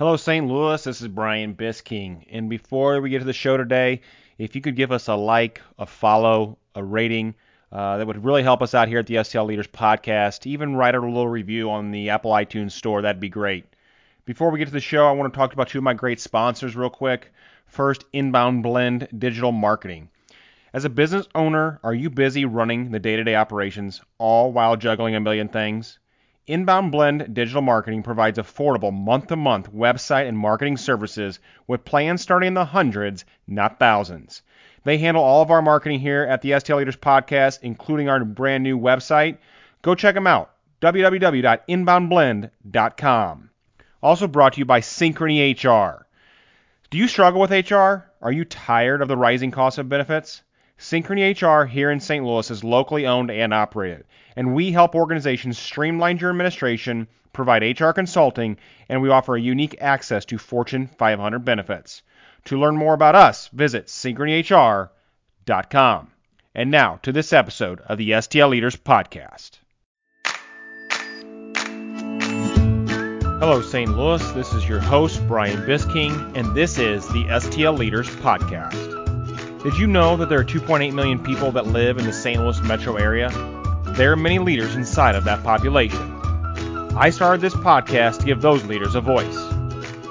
Hello, St. Louis. This is Brian Bisking. And before we get to the show today, if you could give us a like, a follow, a rating, uh, that would really help us out here at the STL Leaders Podcast. Even write a little review on the Apple iTunes Store. That'd be great. Before we get to the show, I want to talk about two of my great sponsors real quick. First, Inbound Blend Digital Marketing. As a business owner, are you busy running the day to day operations, all while juggling a million things? Inbound Blend Digital Marketing provides affordable month to month website and marketing services with plans starting in the hundreds, not thousands. They handle all of our marketing here at the STL Leaders Podcast, including our brand new website. Go check them out www.inboundblend.com. Also brought to you by Synchrony HR. Do you struggle with HR? Are you tired of the rising cost of benefits? Synchrony HR here in St. Louis is locally owned and operated, and we help organizations streamline your administration, provide HR consulting, and we offer a unique access to Fortune 500 benefits. To learn more about us, visit synchronyhr.com. And now to this episode of the STL Leaders Podcast. Hello, St. Louis. This is your host, Brian Bisking, and this is the STL Leaders Podcast. Did you know that there are 2.8 million people that live in the St. Louis metro area? There are many leaders inside of that population. I started this podcast to give those leaders a voice.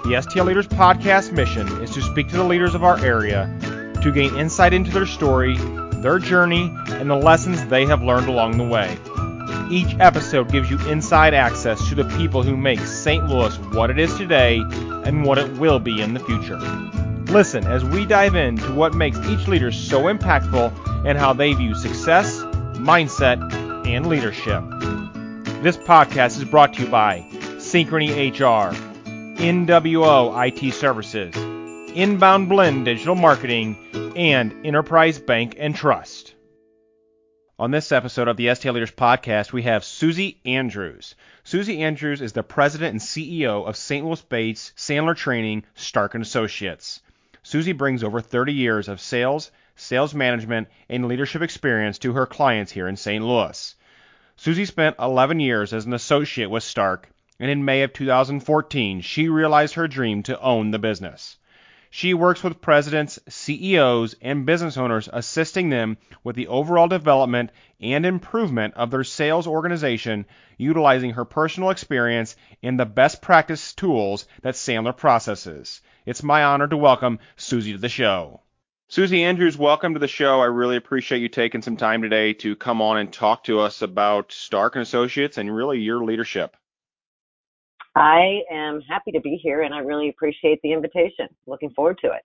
The STL Leaders Podcast mission is to speak to the leaders of our area to gain insight into their story, their journey, and the lessons they have learned along the way. Each episode gives you inside access to the people who make St. Louis what it is today and what it will be in the future. Listen as we dive into what makes each leader so impactful and how they view success, mindset, and leadership. This podcast is brought to you by Synchrony HR, NWO IT Services, Inbound Blend Digital Marketing, and Enterprise Bank and Trust. On this episode of the STL Leaders Podcast, we have Susie Andrews. Susie Andrews is the president and CEO of St. Louis-based Sandler Training Stark and Associates. Susie brings over 30 years of sales, sales management, and leadership experience to her clients here in St. Louis. Susie spent 11 years as an associate with Stark, and in May of 2014, she realized her dream to own the business. She works with presidents, CEOs, and business owners, assisting them with the overall development and improvement of their sales organization, utilizing her personal experience and the best practice tools that Sandler processes. It's my honor to welcome Susie to the show. Susie Andrews, welcome to the show. I really appreciate you taking some time today to come on and talk to us about Stark and Associates and really your leadership. I am happy to be here and I really appreciate the invitation. Looking forward to it.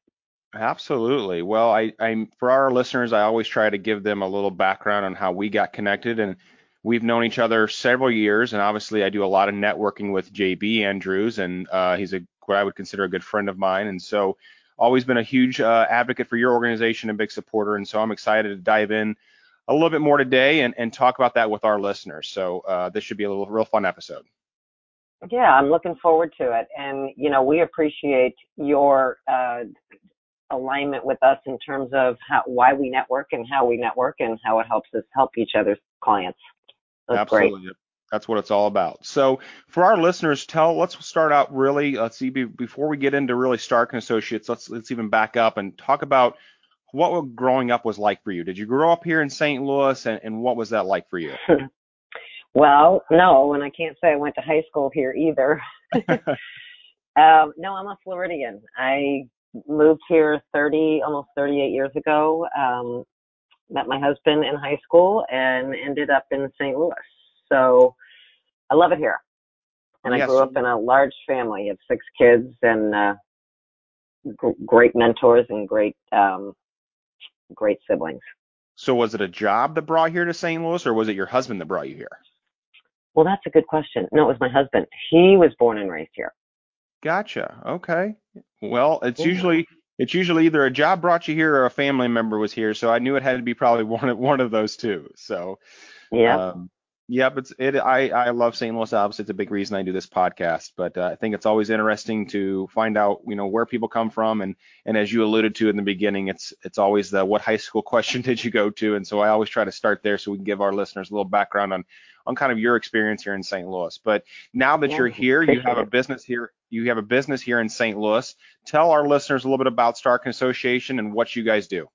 Absolutely. Well, I, I'm for our listeners, I always try to give them a little background on how we got connected, and we've known each other several years. And obviously, I do a lot of networking with JB Andrews, and uh, he's a what I would consider a good friend of mine. And so, always been a huge uh, advocate for your organization and big supporter. And so, I'm excited to dive in a little bit more today and, and talk about that with our listeners. So, uh, this should be a little real fun episode. Yeah, I'm looking forward to it. And, you know, we appreciate your uh, alignment with us in terms of how, why we network and how we network and how it helps us help each other's clients. That's Absolutely. Great. That's what it's all about. So for our listeners, tell let's start out really. Let's see before we get into really Stark and Associates. Let's let's even back up and talk about what growing up was like for you. Did you grow up here in St. Louis, and, and what was that like for you? Well, no, and I can't say I went to high school here either. um, no, I'm a Floridian. I moved here 30, almost 38 years ago. Um, met my husband in high school and ended up in St. Louis. So I love it here. And yes. I grew up in a large family of six kids and uh, g- great mentors and great, um, great siblings. So was it a job that brought you here to St. Louis, or was it your husband that brought you here? Well, that's a good question. No, it was my husband. He was born and raised here. Gotcha. Okay. Well, it's yeah. usually it's usually either a job brought you here or a family member was here, so I knew it had to be probably one of one of those two. So yeah. Um, Yep, it's it. I I love St. Louis. Obviously, it's a big reason I do this podcast. But uh, I think it's always interesting to find out, you know, where people come from, and and as you alluded to in the beginning, it's it's always the what high school question did you go to, and so I always try to start there so we can give our listeners a little background on on kind of your experience here in St. Louis. But now that Yeah, you're here, you have a business here. You have a business here in St. Louis. Tell our listeners a little bit about Stark and Associates and what you guys do.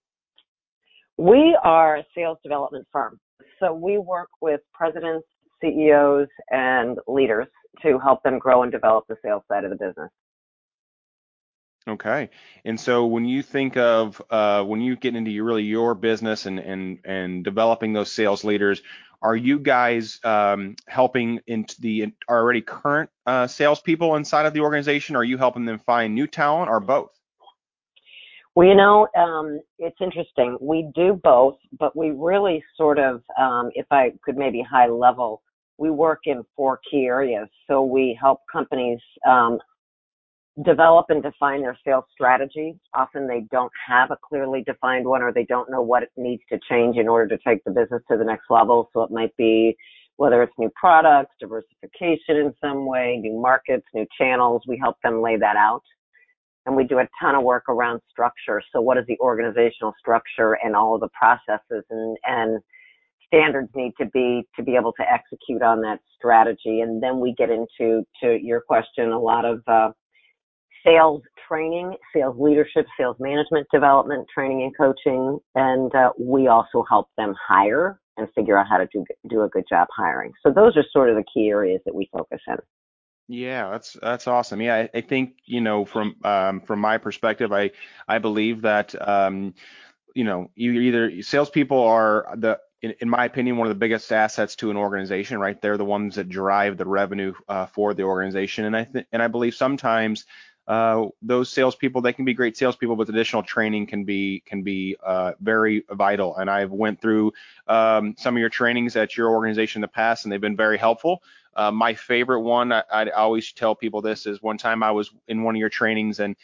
We are a sales development firm. So we work with presidents, CEOs, and leaders to help them grow and develop the sales side of the business. Okay. And so when you think of uh, when you get into your, really your business and and and developing those sales leaders, are you guys um, helping into the already current uh, salespeople inside of the organization? Are you helping them find new talent, or both? Well, you know, um, it's interesting. We do both, but we really sort of, um, if I could maybe high level, we work in four key areas. So we help companies um, develop and define their sales strategy. Often they don't have a clearly defined one or they don't know what it needs to change in order to take the business to the next level. So it might be whether it's new products, diversification in some way, new markets, new channels. We help them lay that out. And we do a ton of work around structure. So what is the organizational structure and all of the processes and, and standards need to be to be able to execute on that strategy. And then we get into to your question a lot of uh, sales training, sales leadership, sales management development, training and coaching, and uh, we also help them hire and figure out how to do do a good job hiring. So those are sort of the key areas that we focus in. Yeah, that's that's awesome. Yeah, I, I think you know from um, from my perspective, I I believe that um, you know you either salespeople are the in, in my opinion one of the biggest assets to an organization, right? They're the ones that drive the revenue uh, for the organization, and I think and I believe sometimes uh, those salespeople they can be great salespeople, but additional training can be can be uh, very vital. And I've went through um, some of your trainings at your organization in the past, and they've been very helpful. Uh, my favorite one, I, I always tell people this is one time I was in one of your trainings and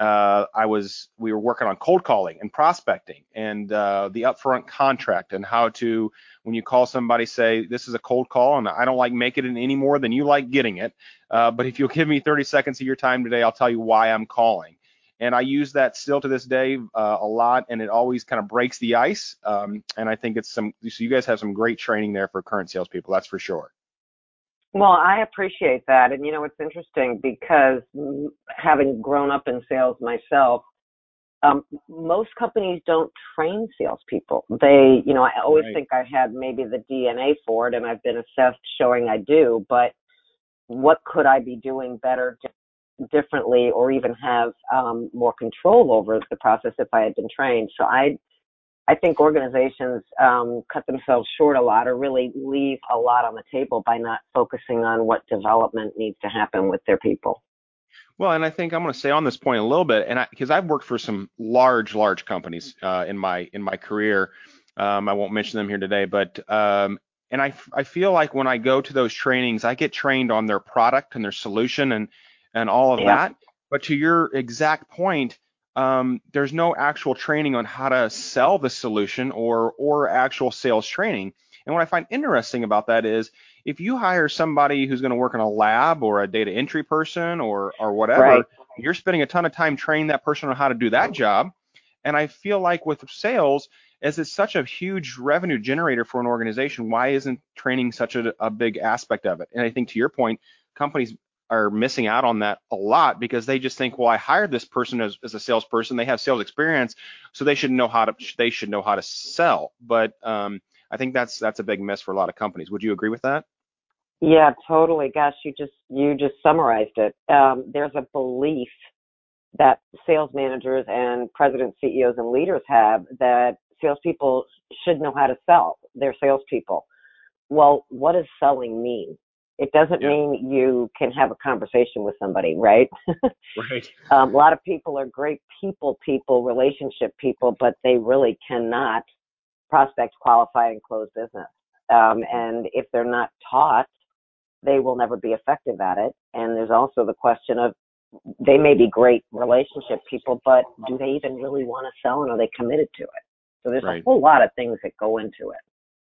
uh, I was we were working on cold calling and prospecting and uh, the upfront contract and how to when you call somebody say this is a cold call and I don't like making it any more than you like getting it, uh, but if you'll give me 30 seconds of your time today, I'll tell you why I'm calling. And I use that still to this day uh, a lot, and it always kind of breaks the ice. Um, and I think it's some so you guys have some great training there for current salespeople, that's for sure. Well, I appreciate that. And you know, it's interesting because having grown up in sales myself, um, most companies don't train salespeople. They, you know, I always Right. think I had maybe the DNA for it and I've been assessed showing I do, but what could I be doing better differently or even have um, more control over the process if I had been trained? So I I think organizations um, cut themselves short a lot or really leave a lot on the table by not focusing on what development needs to happen with their people. Well, and I think I'm going to say on this point a little bit, and because I've worked for some large, large companies uh, in my in my career, um, I won't mention them here today, but um, and I I feel like when I go to those trainings, I get trained on their product and their solution and and all of Yeah. that. But to your exact point, um, there's no actual training on how to sell the solution or or actual sales training. And what I find interesting about that is if you hire somebody who's going to work in a lab or a data entry person or or whatever, Right. you're spending a ton of time training that person on how to do that job. And I feel like with sales, as it's such a huge revenue generator for an organization, why isn't training such a, a big aspect of it? And I think to your point, companies are missing out on that a lot because they just think, well, I hired this person as, as a salesperson, they have sales experience, so they should know how to they should know how to sell. But um, I think that's that's a big miss for a lot of companies. Would you agree with that? Yeah, totally. Gosh, you just you just summarized it. Um, there's a belief that sales managers and presidents, CEOs, and leaders have that salespeople should know how to sell. They're salespeople. Well, what does selling mean? It doesn't Yeah. mean you can have a conversation with somebody, right? Right. um, a lot of people are great people, people, relationship people, but they really cannot prospect, qualify, and close business. Um, and if they're not taught, they will never be effective at it. And there's also the question of they may be great relationship people, but do they even really want to sell and are they committed to it? So there's Right. a whole lot of things that go into it.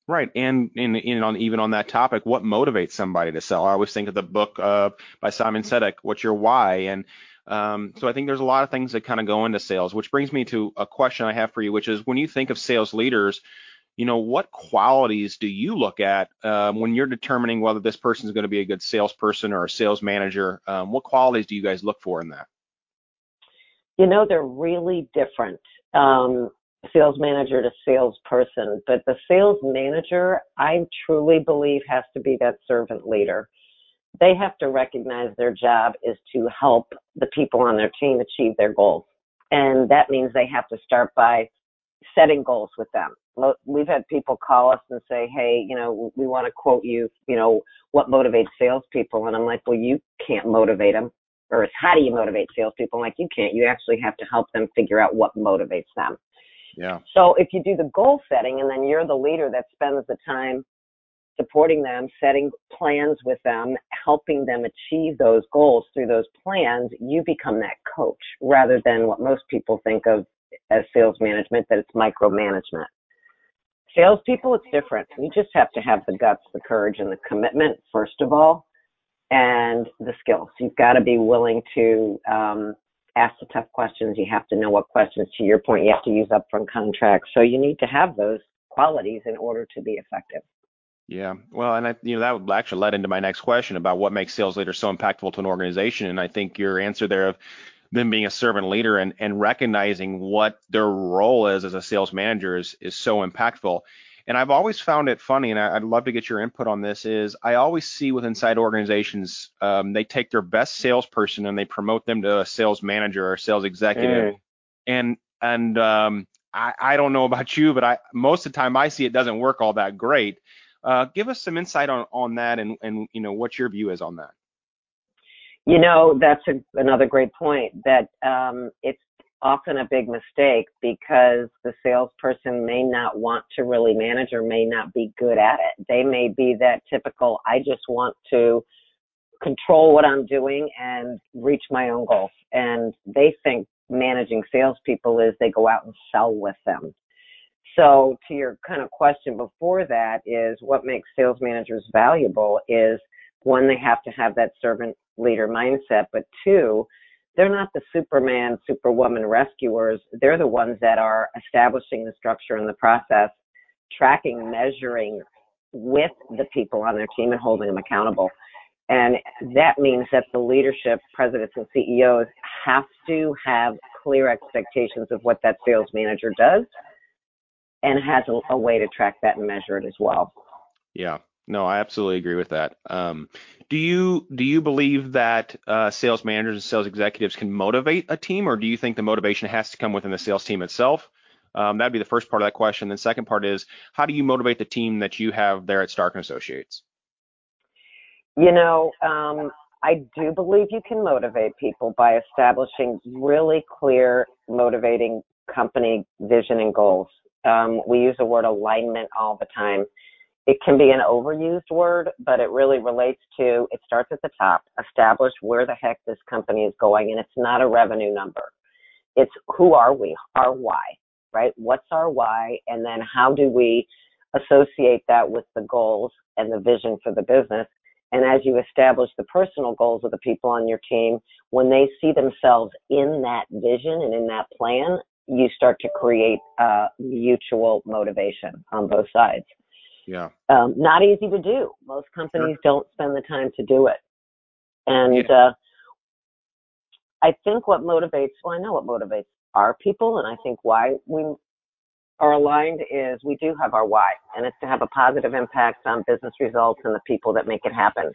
Right, and in, in on even on that topic, what motivates somebody to sell? I always think of the book uh, by Simon Sinek, "What's Your Why?" And um, so I think there's a lot of things that kind of go into sales, which brings me to a question I have for you, which is when you think of sales leaders, you know, what qualities do you look at um, when you're determining whether this person is going to be a good salesperson or a sales manager? Um, what qualities do you guys look for in that? You know, they're really different. Um, sales manager to salesperson, but the sales manager, I truly believe, has to be that servant leader. They have to recognize their job is to help the people on their team achieve their goals. And that means they have to start by setting goals with them. We've had people call us and say, hey, you know, we want to quote you, you know, what motivates salespeople? And I'm like, well, you can't motivate them. Or it's how do you motivate salespeople? I'm like, you can't. You actually have to help them figure out what motivates them. Yeah. So if you do the goal setting and then you're the leader that spends the time supporting them, setting plans with them, helping them achieve those goals through those plans, you become that coach rather than what most people think of as sales management, that it's micromanagement. Salespeople, it's different. You just have to have the guts, the courage, and the commitment, first of all, and the skills. You've got to be willing to um, ask the tough questions. You have to know what questions, to your point, you have to use upfront contracts. So you need to have those qualities in order to be effective. Yeah, well, and I, you know, that would actually led into my next question about what makes sales leaders so impactful to an organization. And I think your answer there of them being a servant leader and, and recognizing what their role is as a sales manager is, is so impactful. And I've always found it funny, and I'd love to get your input on this. Is I always see with inside organizations, um, they take their best salesperson and they promote them to a sales manager or sales executive, mm. and and um, I, I don't know about you, but I most of the time I see it doesn't work all that great. Uh, give us some insight on on that, and and you know what your view is on that. You know, that's a, another great point. That um, it's often a big mistake because the salesperson may not want to really manage or may not be good at it. They may be that typical, I just want to control what I'm doing and reach my own goals. And they think managing salespeople is they go out and sell with them. So to your kind of question before that is what makes sales managers valuable is one, they have to have that servant leader mindset, but two, they're not the Superman, Superwoman rescuers. They're the ones that are establishing the structure and the process, tracking, measuring with the people on their team and holding them accountable. And that means that the leadership, presidents and CEOs have to have clear expectations of what that sales manager does and has a, a way to track that and measure it as well. Yeah. No, I absolutely agree with that. Um, do you do you believe that uh, sales managers and sales executives can motivate a team, or do you think the motivation has to come within the sales team itself? Um, that'd be the first part of that question. The second part is, how do you motivate the team that you have there at Stark and Associates? You know, um, I do believe you can motivate people by establishing really clear, motivating company vision and goals. Um, we use the word alignment all the time it can be an overused word, but it really relates to it starts at the top, establish where the heck this company is going, and it's not a revenue number. It's who are we, our why, right? What's our why, and then how do we associate that with the goals and the vision for the business? And as you establish the personal goals of the people on your team, when they see themselves in that vision and in that plan, you start to create uh, mutual motivation on both sides. Yeah. Um, not easy to do. Most companies sure. don't spend the time to do it. And yeah. uh, I think what motivates, well, I know what motivates our people, and I think why we are aligned is we do have our why, and it's to have a positive impact on business results and the people that make it happen.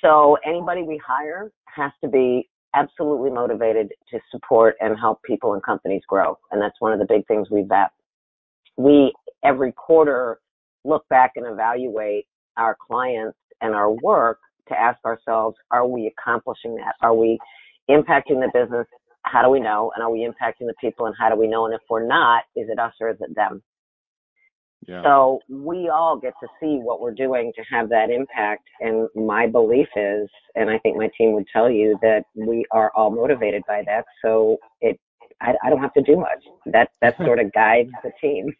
So anybody we hire has to be absolutely motivated to support and help people and companies grow. And that's one of the big things we vet. We every quarter look back and evaluate our clients and our work to ask ourselves, are we accomplishing that? Are we impacting the business? How do we know? And are we impacting the people? And how do we know? And if we're not, is it us or is it them? Yeah. So we all get to see what we're doing to have that impact. And my belief is, and I think my team would tell you that we are all motivated by that. So it, I, I don't have to do much. That that sort of guides the team.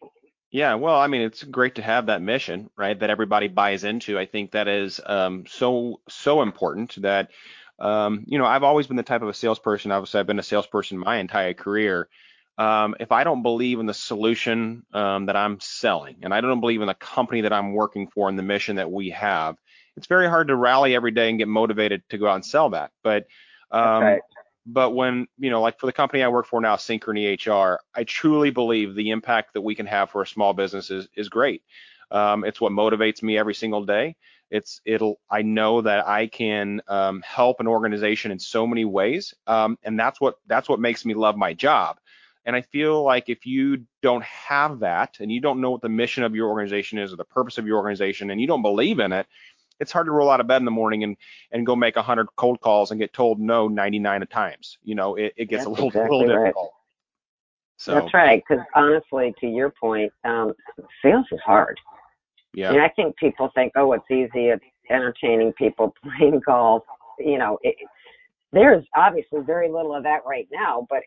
Yeah, well, I mean, it's great to have that mission, right? That everybody buys into. I think that is um, so so important that um, you know I've always been the type of a salesperson. Obviously, I've been a salesperson my entire career. Um, if I don't believe in the solution um, that I'm selling, and I don't believe in the company that I'm working for and the mission that we have, it's very hard to rally every day and get motivated to go out and sell that. But um. But when, you know, like for the company I work for now, Synchrony HR, I truly believe the impact that we can have for a small business is, is great. Um, it's what motivates me every single day. It's it'll I know that I can um, help an organization in so many ways, um, and that's what that's what makes me love my job. And I feel like if you don't have that, and you don't know what the mission of your organization is or the purpose of your organization, and you don't believe in it, it's hard to roll out of bed in the morning and and go make 100 cold calls and get told no 99 of times. You know, it, it gets That's a little, exactly little right. difficult. So That's right. Because honestly, to your point, um, sales is hard. yeah, And I think people think, oh, it's easy. It's entertaining people, playing golf. You know, it, there's obviously very little of that right now, but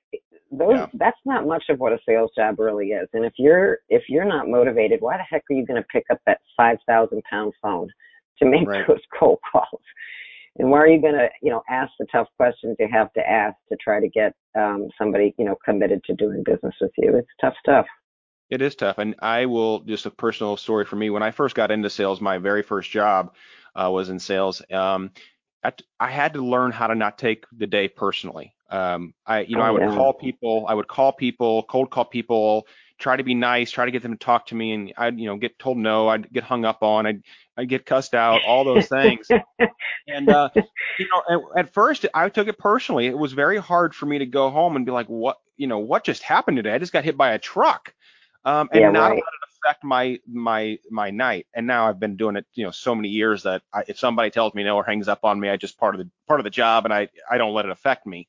those Yeah. that's not much of what a sales job really is. And if you're if you're not motivated, why the heck are you going to pick up that five thousand pound phone to make Right. those cold calls? And why are you going to you know ask the tough questions you have to ask to try to get um, somebody you know committed to doing business with you? It's tough stuff. It is tough, and I will just a personal story for me. When I first got into sales, my very first job uh, was in sales. Um, I, I had to learn how to not take the day personally. Um, I, you know, Oh, I would yeah. call people, I would call people, cold call people, try to be nice, try to get them to talk to me, and I'd, you know, get told no, I'd get hung up on, I'd, I'd get cussed out, all those things. And uh, you know, at, at first I took it personally. It was very hard for me to go home and be like, what, you know, what just happened today? I just got hit by a truck, um, and Yeah, not right. let it affect my my my night. And now I've been doing it, you know, so many years that I, if somebody tells me no or hangs up on me, I just part of the part of the job, and I I don't let it affect me.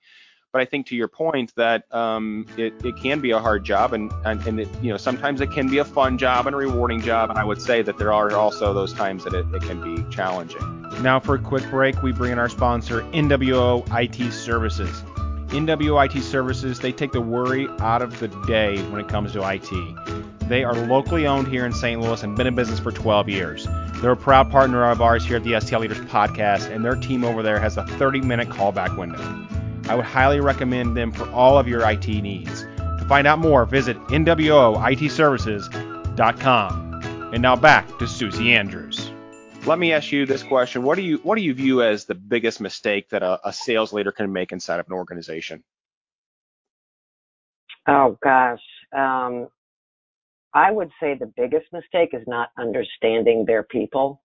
But I think to your point that um, it, it can be a hard job, and and, and it, you know sometimes it can be a fun job and a rewarding job, and I would say that there are also those times that it, it can be challenging. Now for a quick break, we bring in our sponsor, NWO IT Services. NWO IT Services, they take the worry out of the day when it comes to IT. They are locally owned here in St. Louis and been in business for 12 years. They're a proud partner of ours here at the STL Leaders podcast, and their team over there has a 30 minute callback window. I would highly recommend them for all of your IT needs. To find out more, visit NWOITServices.com. And now back to Susie Andrews. Let me ask you this question: What do you what do you view as the biggest mistake that a, a sales leader can make inside of an organization? Oh gosh. Um, I would say the biggest mistake is not understanding their people.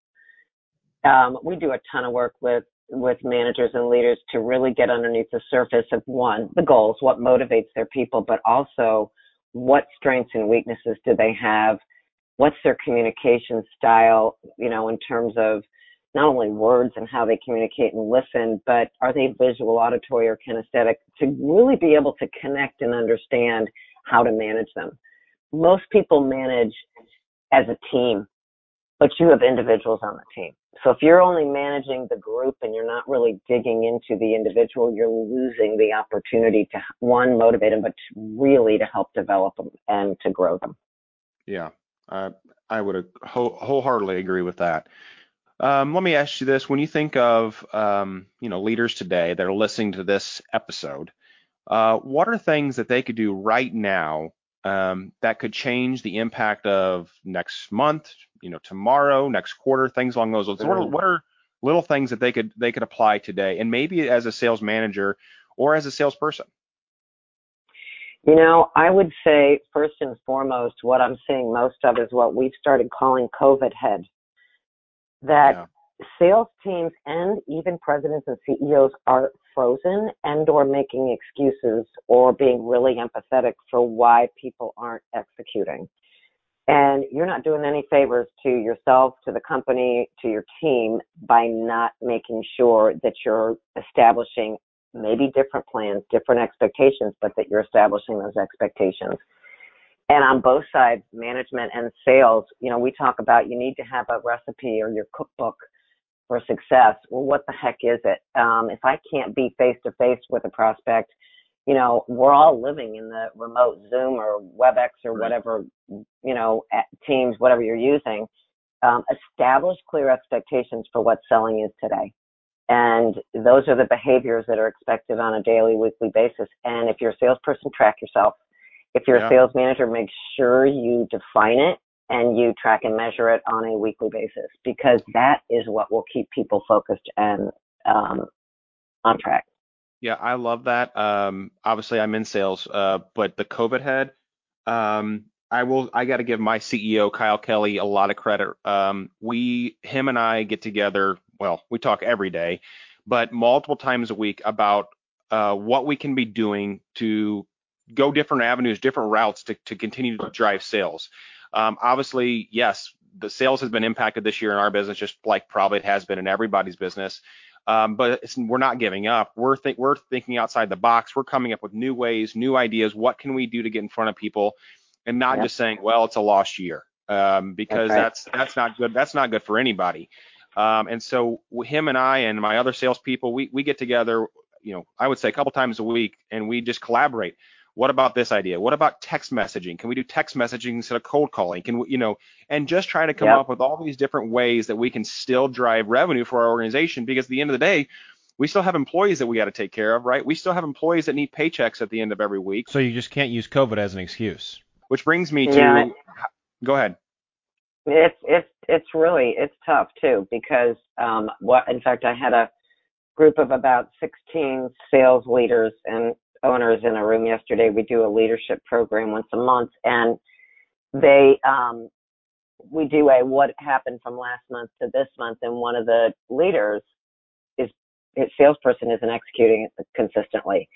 Um, we do a ton of work with with managers and leaders to really get underneath the surface of one, the goals, what motivates their people, but also what strengths and weaknesses do they have? What's their communication style, you know, in terms of not only words and how they communicate and listen, but are they visual, auditory, or kinesthetic to really be able to connect and understand how to manage them. Most people manage as a team, but you have individuals on the team. So if you're only managing the group and you're not really digging into the individual, you're losing the opportunity to one motivate them, but really to help develop them and to grow them. Yeah, uh, I would whole, wholeheartedly agree with that. Um, let me ask you this: When you think of um, you know leaders today that are listening to this episode, uh, what are things that they could do right now um, that could change the impact of next month, you know, tomorrow, next quarter, things along those lines? What are, Mm. what are little things that they could they could apply today, and maybe as a sales manager or as a salesperson? You know, I would say first and foremost, what I'm seeing most of is what we've started calling COVID head. That Yeah. sales teams and even presidents and CEOs are frozen and or making excuses or being really empathetic for why people aren't executing. And you're not doing any favors to yourself, to the company, to your team by not making sure that you're establishing maybe different plans, different expectations, but that you're establishing those expectations. And on both sides, management and sales, you know, we talk about you need to have a recipe or your cookbook for success. Well, what the heck is it? Um, if I can't be face to face with a prospect, you know, we're all living in the remote Zoom or WebEx or whatever, you know, Teams, whatever you're using. Um, establish clear expectations for what selling is today. And those are the behaviors that are expected on a daily, weekly basis. And if you're a salesperson, track yourself. If you're yeah. a sales manager, make sure you define it and you track and measure it on a weekly basis because that is what will keep people focused and um, on track. Yeah, I love that. Um, obviously, I'm in sales, uh, but the COVID head, um, I will. I got to give my CEO Kyle Kelly a lot of credit. Um, we, him and I, get together. Well, we talk every day, but multiple times a week about uh, what we can be doing to go different avenues, different routes to, to continue to drive sales. Um, obviously, yes, the sales has been impacted this year in our business, just like probably it has been in everybody's business. Um, but we're not giving up. We're think we're thinking outside the box. We're coming up with new ways, new ideas. What can we do to get in front of people, and not yep. just saying, well, it's a lost year, um, because that's, right. that's that's not good. That's not good for anybody. Um, and so him and I and my other salespeople, we we get together. You know, I would say a couple times a week, and we just collaborate. What about this idea? What about text messaging? Can we do text messaging instead of cold calling? Can we, you know, and just trying to come yep. up with all these different ways that we can still drive revenue for our organization because at the end of the day, we still have employees that we got to take care of, right? We still have employees that need paychecks at the end of every week. So you just can't use COVID as an excuse. Which brings me to yeah. go ahead. It's it's it's really it's tough too because um what in fact I had a group of about 16 sales leaders and owners in a room yesterday. We do a leadership program once a month, and they um, we do a what happened from last month to this month, and one of the leaders is his salesperson isn't executing consistently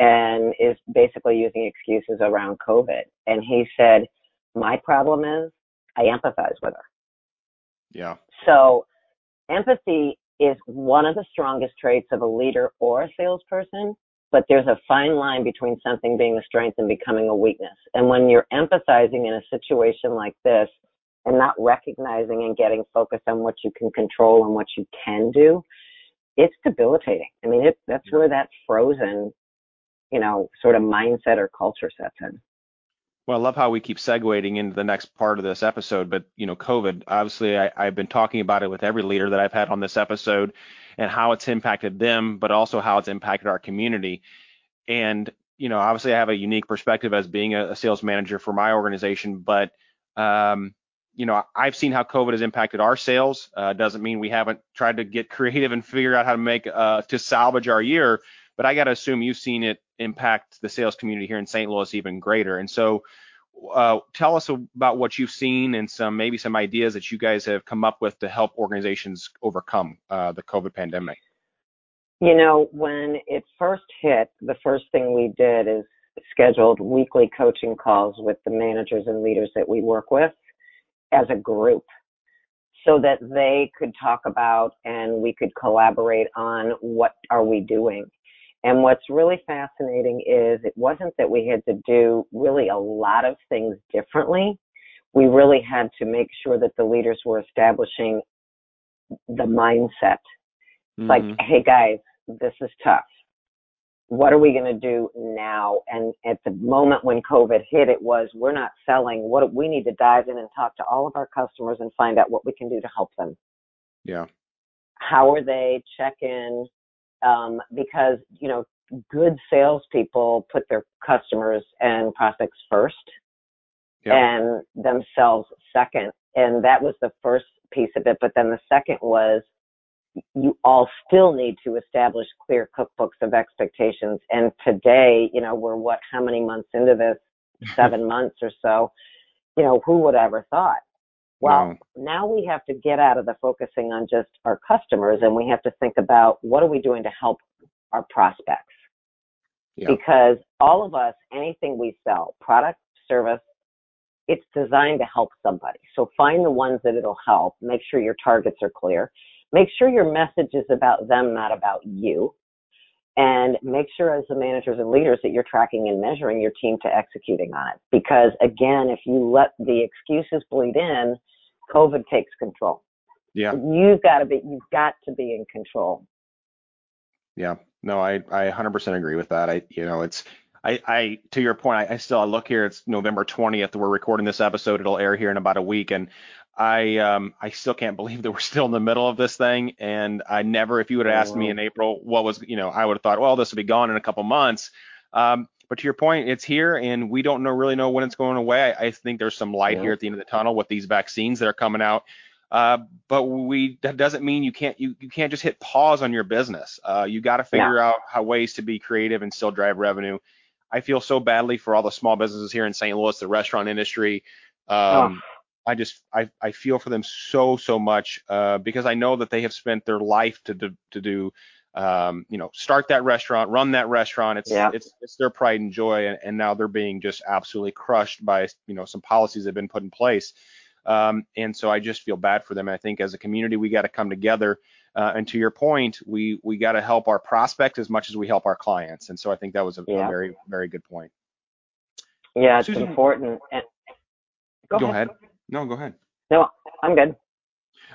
and is basically using excuses around COVID. And he said, My problem is I empathize with her. Yeah. So empathy is one of the strongest traits of a leader or a salesperson but there's a fine line between something being a strength and becoming a weakness. And when you're emphasizing in a situation like this and not recognizing and getting focused on what you can control and what you can do, it's debilitating. I mean, it, that's mm-hmm. where that frozen, you know, sort of mindset or culture sets in. Well, I love how we keep segueing into the next part of this episode, but you know, COVID. Obviously, I, I've been talking about it with every leader that I've had on this episode, and how it's impacted them, but also how it's impacted our community. And you know, obviously, I have a unique perspective as being a, a sales manager for my organization, but um, you know, I've seen how COVID has impacted our sales. Uh, doesn't mean we haven't tried to get creative and figure out how to make uh, to salvage our year, but I got to assume you've seen it impact the sales community here in St. Louis even greater. And so, uh, tell us about what you've seen and some maybe some ideas that you guys have come up with to help organizations overcome uh, the COVID pandemic. You know, when it first hit, the first thing we did is scheduled weekly coaching calls with the managers and leaders that we work with as a group so that they could talk about and we could collaborate on what are we doing and what's really fascinating is it wasn't that we had to do really a lot of things differently. We really had to make sure that the leaders were establishing the mindset. Mm-hmm. Like, hey guys, this is tough. What are we going to do now? And at the moment when COVID hit, it was we're not selling. What we need to dive in and talk to all of our customers and find out what we can do to help them. Yeah. How are they? Check in um, because you know good salespeople put their customers and prospects first yep. and themselves second, and that was the first piece of it. But then the second was you all still need to establish clear cookbooks of expectations. And today, you know, we're what, how many months into this? Seven months or so. You know, who would ever thought? Well, no. now we have to get out of the focusing on just our customers and we have to think about what are we doing to help our prospects. Yeah. Because all of us, anything we sell, product, service, it's designed to help somebody. So find the ones that it'll help. Make sure your targets are clear. Make sure your message is about them, not about you. And make sure as the managers and leaders that you're tracking and measuring your team to executing on it. Because again, if you let the excuses bleed in, COVID takes control. Yeah. You've got to be you've got to be in control. Yeah. No, I I 100% agree with that. I you know it's I, I to your point, I, I still I look here. It's November 20th. We're recording this episode. It'll air here in about a week, and I um I still can't believe that we're still in the middle of this thing. And I never, if you would have asked me in April what was, you know, I would have thought, well, this will be gone in a couple months. Um, but to your point, it's here, and we don't know really know when it's going away. I, I think there's some light yeah. here at the end of the tunnel with these vaccines that are coming out. Uh, but we that doesn't mean you can't you, you can't just hit pause on your business. Uh, you got to figure yeah. out how ways to be creative and still drive revenue. I feel so badly for all the small businesses here in St. Louis, the restaurant industry. Um, oh. I just I, I feel for them so so much uh, because I know that they have spent their life to to, to do um, you know start that restaurant, run that restaurant. It's yeah. it's it's their pride and joy, and, and now they're being just absolutely crushed by you know some policies that have been put in place. Um, and so I just feel bad for them. I think as a community we got to come together. Uh, and to your point, we we got to help our prospects as much as we help our clients. And so I think that was a, yeah. a very very good point. Yeah, it's Susan, important. And, go, go ahead. ahead. No, go ahead. No, I'm good.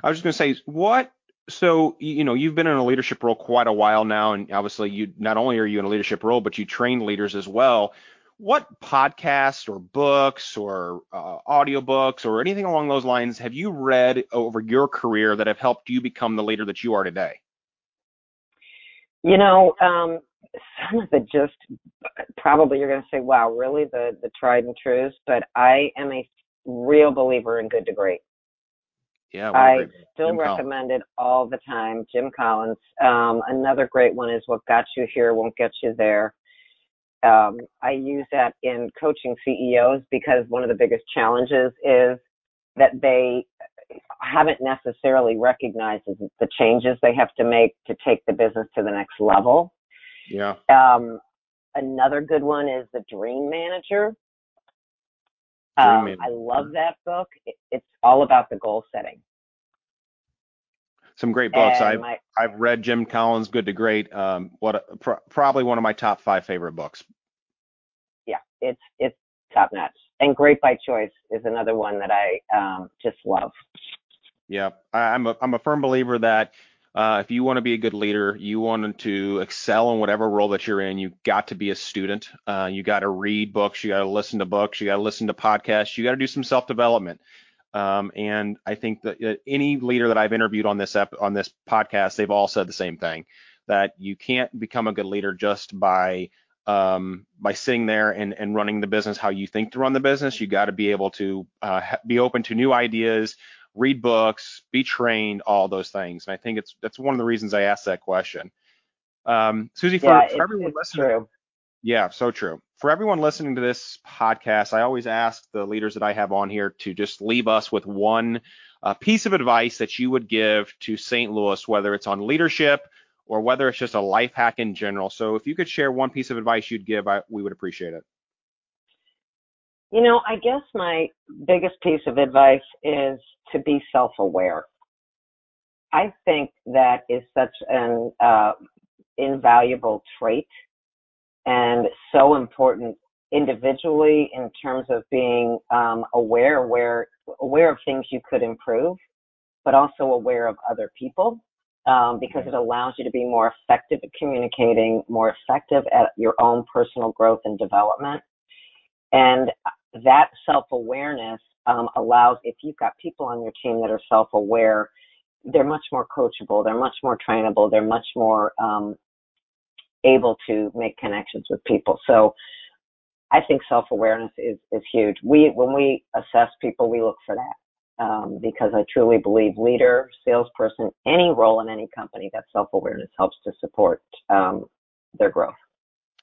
I was just going to say, what? So, you know, you've been in a leadership role quite a while now, and obviously, you not only are you in a leadership role, but you train leaders as well. What podcasts or books or uh, audiobooks or anything along those lines have you read over your career that have helped you become the leader that you are today? You know, um, some of it just probably you're going to say, "Wow, really?" The the tried and trues. But I am a real believer in Good to Great. Yeah, I still Jim recommend Collins. it all the time. Jim Collins. Um, another great one is What Got You Here Won't Get You There. Um, I use that in coaching CEOs because one of the biggest challenges is that they haven't necessarily recognized the changes they have to make to take the business to the next level. Yeah. Um, another good one is The Dream Manager. Um, I love that book. It, it's all about the goal setting. Some great books. I've my, I've read Jim Collins' Good to Great. Um, what a, pr- probably one of my top five favorite books. Yeah, it's it's top notch. And Great by Choice is another one that I um, just love. Yeah, I, I'm a I'm a firm believer that uh, if you want to be a good leader, you want to excel in whatever role that you're in, you got to be a student. Uh, you got to read books, you got to listen to books, you got to listen to podcasts, you got to do some self development. Um, and I think that any leader that I've interviewed on this ep- on this podcast, they've all said the same thing that you can't become a good leader just by um, by sitting there and, and running the business how you think to run the business. You got to be able to uh, be open to new ideas, read books, be trained, all those things. And I think it's that's one of the reasons I asked that question. Um, Susie, for, yeah, for everyone listening, true. yeah, so true. For everyone listening to this podcast, I always ask the leaders that I have on here to just leave us with one uh, piece of advice that you would give to St. Louis, whether it's on leadership or whether it's just a life hack in general. So if you could share one piece of advice you'd give, I, we would appreciate it. You know, I guess my biggest piece of advice is to be self-aware. I think that is such an uh, invaluable trait and so important individually in terms of being um, aware, aware, aware of things you could improve, but also aware of other people um, because it allows you to be more effective at communicating, more effective at your own personal growth and development. And that self-awareness um, allows, if you've got people on your team that are self-aware, they're much more coachable, they're much more trainable, they're much more um, able to make connections with people. So I think self-awareness is, is huge. We, when we assess people, we look for that. Um, because I truly believe leader, salesperson, any role in any company, that self-awareness helps to support um, their growth.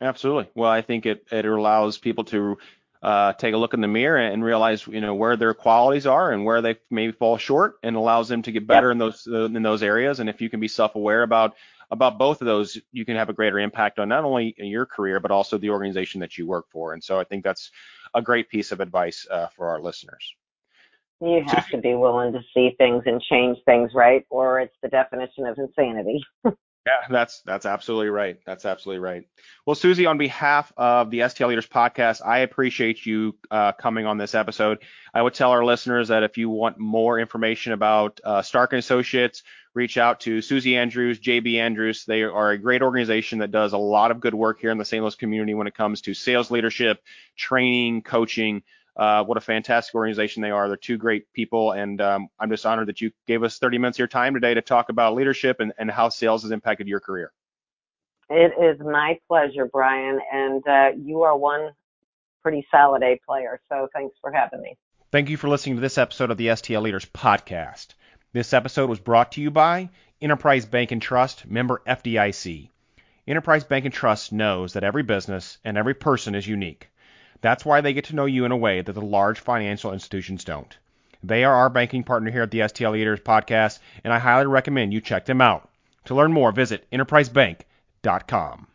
Absolutely. Well, I think it, it allows people to uh, take a look in the mirror and realize you know where their qualities are and where they maybe fall short, and allows them to get better in those uh, in those areas. And if you can be self-aware about about both of those, you can have a greater impact on not only your career but also the organization that you work for. And so I think that's a great piece of advice uh, for our listeners. You have to be willing to see things and change things, right? Or it's the definition of insanity. Yeah, that's that's absolutely right. That's absolutely right. Well, Susie, on behalf of the STL Leaders Podcast, I appreciate you uh, coming on this episode. I would tell our listeners that if you want more information about uh, Stark and Associates reach out to Susie Andrews, JB Andrews. They are a great organization that does a lot of good work here in the St. Louis community when it comes to sales leadership, training, coaching. Uh, what a fantastic organization they are. They're two great people, and um, I'm just honored that you gave us 30 minutes of your time today to talk about leadership and, and how sales has impacted your career. It is my pleasure, Brian, and uh, you are one pretty solid A player, so thanks for having me. Thank you for listening to this episode of the STL Leaders Podcast. This episode was brought to you by Enterprise Bank and Trust, member FDIC. Enterprise Bank and Trust knows that every business and every person is unique. That's why they get to know you in a way that the large financial institutions don't. They are our banking partner here at the STL Leaders podcast, and I highly recommend you check them out. To learn more, visit enterprisebank.com.